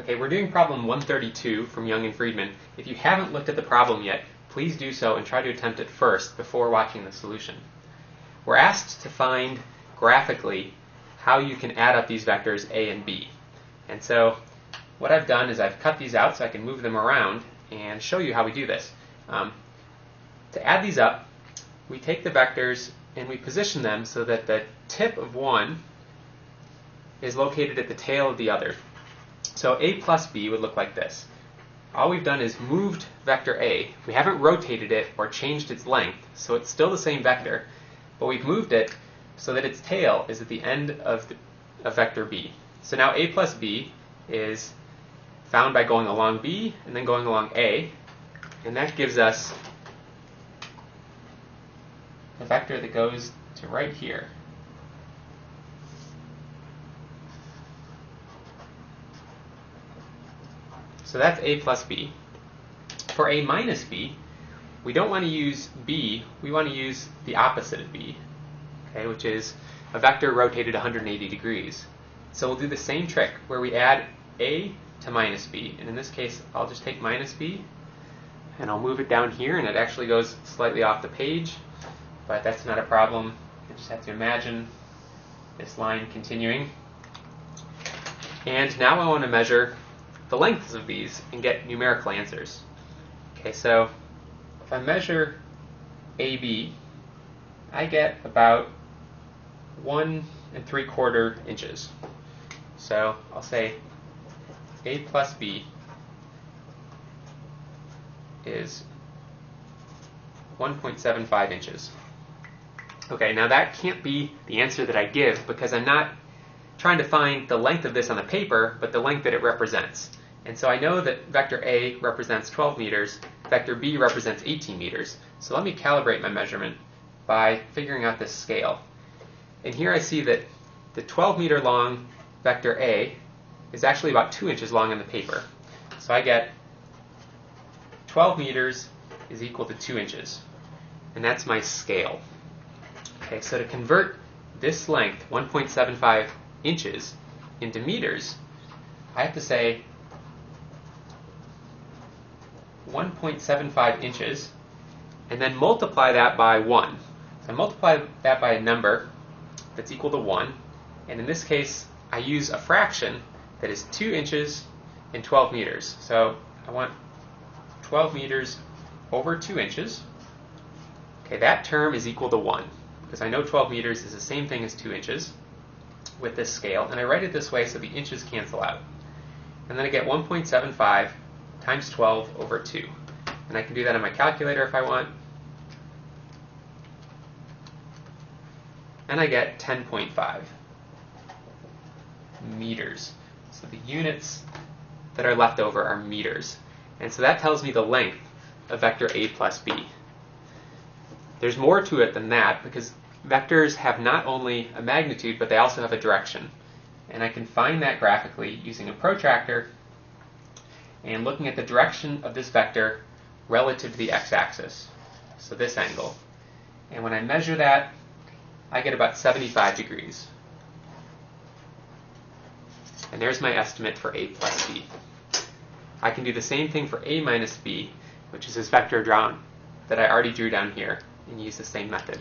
Okay, we're doing problem 132 from Young and Freedman. If you haven't looked at the problem yet, please do so and try to attempt it first before watching the solution. We're asked to find graphically how you can add up these vectors a and b. And so what I've done is I've cut these out so I can move them around and show you how we do this. Um, to add these up, we take the vectors and we position them so that the tip of one is located at the tail of the other. So a plus b would look like this. All we've done is moved vector a. We haven't rotated it or changed its length, so it's still the same vector, but we've moved it so that its tail is at the end of, the, of vector b. So now a plus b is found by going along b and then going along a, and that gives us a vector that goes to right here. So that's a plus b. For a minus b, we don't want to use b, we want to use the opposite of b, okay, which is a vector rotated 180 degrees. So we'll do the same trick where we add a to minus b. And in this case, I'll just take minus b and I'll move it down here and it actually goes slightly off the page, but that's not a problem. I just have to imagine this line continuing. And now I want to measure the lengths of these and get numerical answers. Okay, so if I measure AB, I get about one and three quarter inches. So I'll say A plus B is 1.75 inches. Okay, now that can't be the answer that I give because I'm not trying to find the length of this on the paper, but the length that it represents. And so I know that vector A represents 12 meters, vector B represents 18 meters. So let me calibrate my measurement by figuring out this scale. And here I see that the 12 meter long vector A is actually about 2 inches long on the paper. So I get 12 meters is equal to 2 inches. And that's my scale. Okay, so to convert this length, 1.75 inches, into meters, I have to say 1.75 inches and then multiply that by 1. So I multiply that by a number that's equal to 1. And in this case, I use a fraction that is 2 inches and 12 meters. So I want 12 meters over 2 inches. Okay, that term is equal to 1 because I know 12 meters is the same thing as 2 inches with this scale. And I write it this way so the inches cancel out. And then I get 1.75 times 12 over 2. And I can do that on my calculator if I want. And I get 10.5 meters. So the units that are left over are meters. And so that tells me the length of vector a plus b. There's more to it than that because vectors have not only a magnitude, but they also have a direction. And I can find that graphically using a protractor and looking at the direction of this vector relative to the x-axis, so this angle. And when I measure that, I get about 75 degrees. And there's my estimate for a plus b. I can do the same thing for a minus b, which is this vector drawn that I already drew down here, and use the same method.